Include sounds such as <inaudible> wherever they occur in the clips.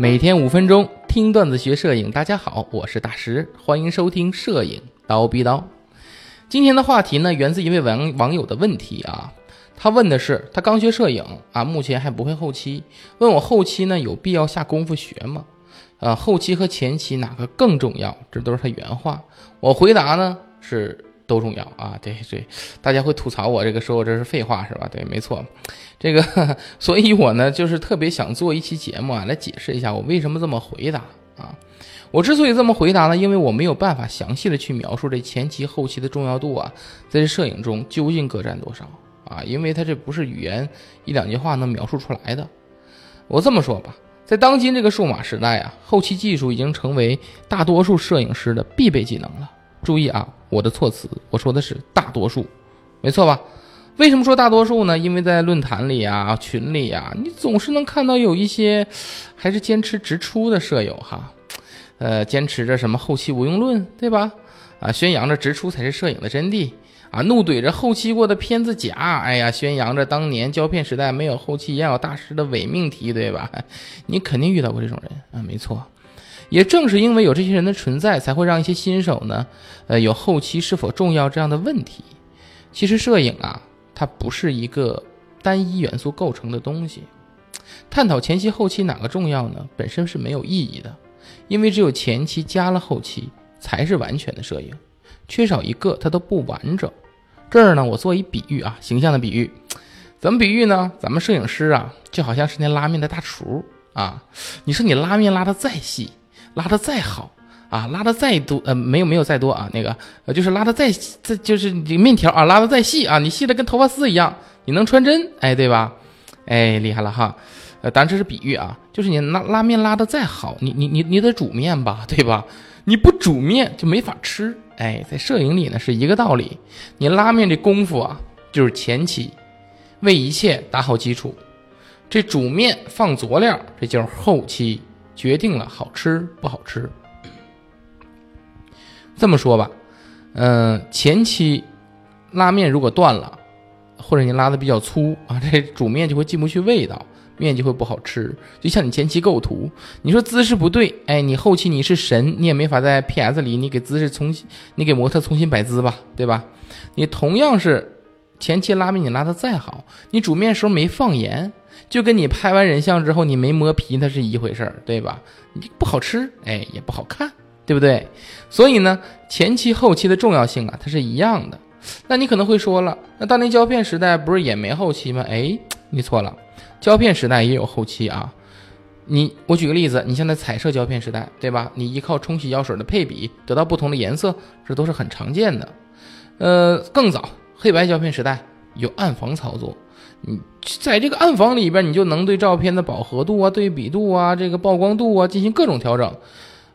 每天五分钟听段子学摄影，大家好，我是大师，欢迎收听摄影刀逼刀。今天的话题呢，源自一位网网友的问题啊，他问的是他刚学摄影啊，目前还不会后期，问我后期呢有必要下功夫学吗？啊，后期和前期哪个更重要？这都是他原话。我回答呢是。都重要啊，对对，大家会吐槽我这个说我这是废话是吧？对，没错，这个，<laughs> 所以我呢就是特别想做一期节目啊，来解释一下我为什么这么回答啊。我之所以这么回答呢，因为我没有办法详细的去描述这前期后期的重要度啊，在这摄影中究竟各占多少啊？因为它这不是语言一两句话能描述出来的。我这么说吧，在当今这个数码时代啊，后期技术已经成为大多数摄影师的必备技能了。注意啊，我的措辞，我说的是大多数，没错吧？为什么说大多数呢？因为在论坛里啊、群里啊，你总是能看到有一些还是坚持直出的舍友哈，呃，坚持着什么后期无用论，对吧？啊，宣扬着直出才是摄影的真谛啊，怒怼着后期过的片子假，哎呀，宣扬着当年胶片时代没有后期也有大师的伪命题，对吧？<laughs> 你肯定遇到过这种人啊，没错。也正是因为有这些人的存在，才会让一些新手呢，呃，有后期是否重要这样的问题。其实摄影啊，它不是一个单一元素构成的东西。探讨前期后期哪个重要呢？本身是没有意义的，因为只有前期加了后期，才是完全的摄影。缺少一个，它都不完整。这儿呢，我做一比喻啊，形象的比喻，怎么比喻呢？咱们摄影师啊，就好像是那拉面的大厨啊。你说你拉面拉的再细。拉的再好啊，拉的再多，呃，没有没有再多啊，那个，呃，就是拉的再再就是你面条啊，拉的再细啊，你细的跟头发丝一样，你能穿针，哎，对吧？哎，厉害了哈，呃，当然这是比喻啊，就是你拉拉面拉的再好，你你你你得煮面吧，<laughs> 对吧？你不煮面就没法吃，哎，在摄影里呢是一个道理，你拉面这功夫啊，就是前期为一切打好基础，这煮面放佐料，这就是后期。决定了好吃不好吃。这么说吧，嗯，前期拉面如果断了，或者你拉的比较粗啊，这煮面就会进不去味道，面就会不好吃。就像你前期构图，你说姿势不对，哎，你后期你是神，你也没法在 PS 里你给姿势重新，你给模特重新摆姿吧，对吧？你同样是前期拉面，你拉的再好，你煮面时候没放盐。就跟你拍完人像之后你没磨皮，它是一回事儿，对吧？你不好吃，哎，也不好看，对不对？所以呢，前期后期的重要性啊，它是一样的。那你可能会说了，那当年胶片时代不是也没后期吗？哎，你错了，胶片时代也有后期啊。你我举个例子，你像在彩色胶片时代，对吧？你依靠冲洗药水的配比得到不同的颜色，这都是很常见的。呃，更早黑白胶片时代有暗房操作。你在这个暗房里边，你就能对照片的饱和度啊、对比度啊、这个曝光度啊进行各种调整。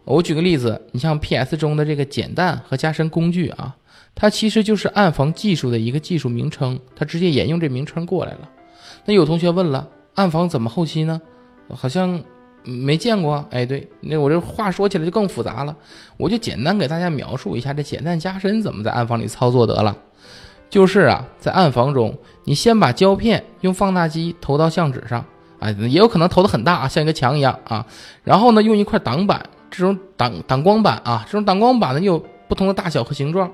我举个例子，你像 PS 中的这个减淡和加深工具啊，它其实就是暗房技术的一个技术名称，它直接沿用这名称过来了。那有同学问了，暗房怎么后期呢？好像没见过。哎，对，那我这话说起来就更复杂了，我就简单给大家描述一下这减淡加深怎么在暗房里操作得了。就是啊，在暗房中，你先把胶片用放大机投到相纸上，啊，也有可能投的很大啊，像一个墙一样啊。然后呢，用一块挡板，这种挡挡光板啊，这种挡光板呢有不同的大小和形状，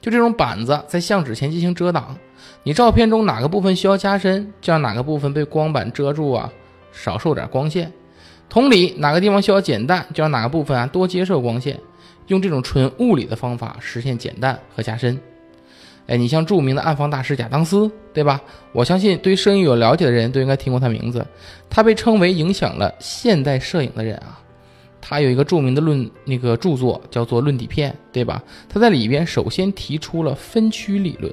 就这种板子在相纸前进行遮挡。你照片中哪个部分需要加深，就让哪个部分被光板遮住啊，少受点光线。同理，哪个地方需要减淡，就让哪个部分啊多接受光线。用这种纯物理的方法实现减淡和加深。哎，你像著名的暗房大师贾当斯，对吧？我相信对摄影有了解的人都应该听过他名字。他被称为影响了现代摄影的人啊。他有一个著名的论那个著作叫做《论底片》，对吧？他在里边首先提出了分区理论。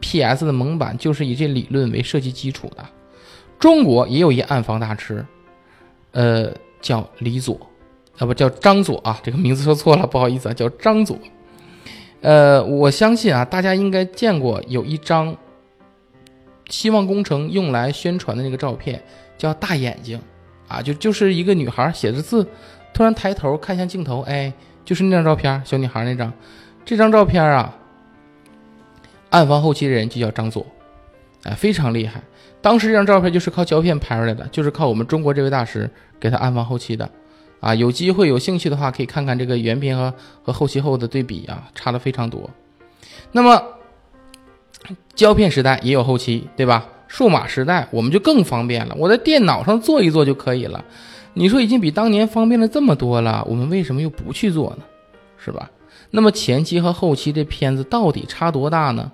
P.S. 的蒙版就是以这理论为设计基础的。中国也有一暗房大师，呃，叫李佐，啊不叫张佐啊，这个名字说错了，不好意思啊，叫张佐。呃，我相信啊，大家应该见过有一张希望工程用来宣传的那个照片，叫大眼睛，啊，就就是一个女孩写着字，突然抬头看向镜头，哎，就是那张照片，小女孩那张，这张照片啊，暗房后期的人就叫张左，哎，非常厉害，当时这张照片就是靠胶片拍出来的，就是靠我们中国这位大师给他暗房后期的。啊，有机会有兴趣的话，可以看看这个原片和和后期后的对比啊，差的非常多。那么胶片时代也有后期，对吧？数码时代我们就更方便了，我在电脑上做一做就可以了。你说已经比当年方便了这么多了，我们为什么又不去做呢？是吧？那么前期和后期这片子到底差多大呢？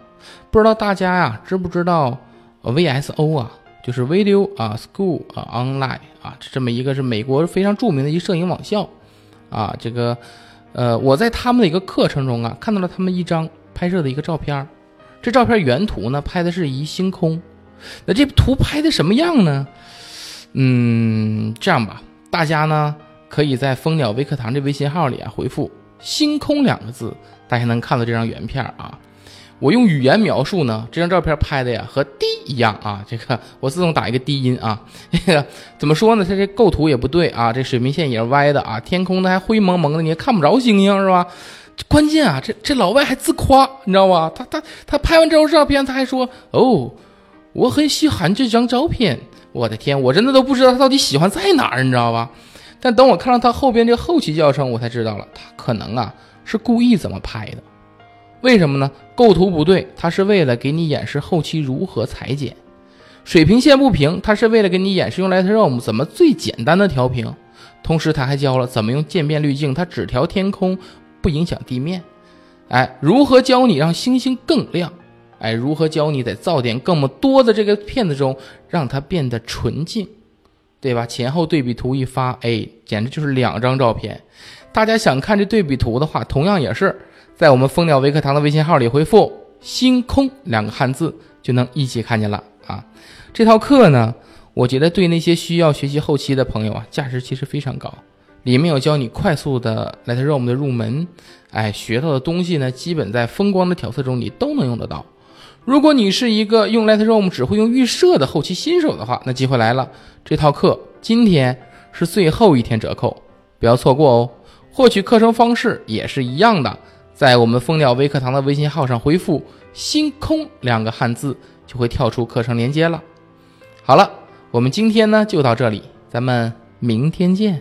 不知道大家呀知不知道 VSO 啊？就是 Video 啊，School 啊，Online 啊，这么一个是美国非常著名的一摄影网校，啊，这个，呃，我在他们的一个课程中啊，看到了他们一张拍摄的一个照片这照片原图呢拍的是一星空，那这图拍的什么样呢？嗯，这样吧，大家呢可以在蜂鸟微课堂这微信号里啊回复“星空”两个字，大家能看到这张原片啊。我用语言描述呢，这张照片拍的呀和滴一样啊，这个 <laughs> 我自动打一个低音啊，<laughs> 这个怎么说呢？它这构图也不对啊，这水平线也是歪的啊，天空呢还灰蒙蒙的，你也看不着星星是吧？关键啊，这这老外还自夸，你知道吧？他他他拍完这张照片，他还说哦，我很喜欢这张照片。我的天，我真的都不知道他到底喜欢在哪儿，你知道吧？但等我看到他后边这个后期教程，我才知道了，他可能啊是故意怎么拍的。为什么呢？构图不对，它是为了给你演示后期如何裁剪；水平线不平，它是为了给你演示用 Lightroom 怎么最简单的调平。同时，他还教了怎么用渐变滤镜，它只调天空，不影响地面。哎，如何教你让星星更亮？哎，如何教你在噪点更多的这个片子中让它变得纯净？对吧？前后对比图一发，哎，简直就是两张照片。大家想看这对比图的话，同样也是。在我们蜂鸟微课堂的微信号里回复“星空”两个汉字，就能一起看见了啊！这套课呢，我觉得对那些需要学习后期的朋友啊，价值其实非常高。里面有教你快速的 Lightroom 的入门，哎，学到的东西呢，基本在风光的调色中你都能用得到。如果你是一个用 Lightroom 只会用预设的后期新手的话，那机会来了，这套课今天是最后一天折扣，不要错过哦！获取课程方式也是一样的。在我们蜂鸟微课堂的微信号上回复“星空”两个汉字，就会跳出课程链接了。好了，我们今天呢就到这里，咱们明天见。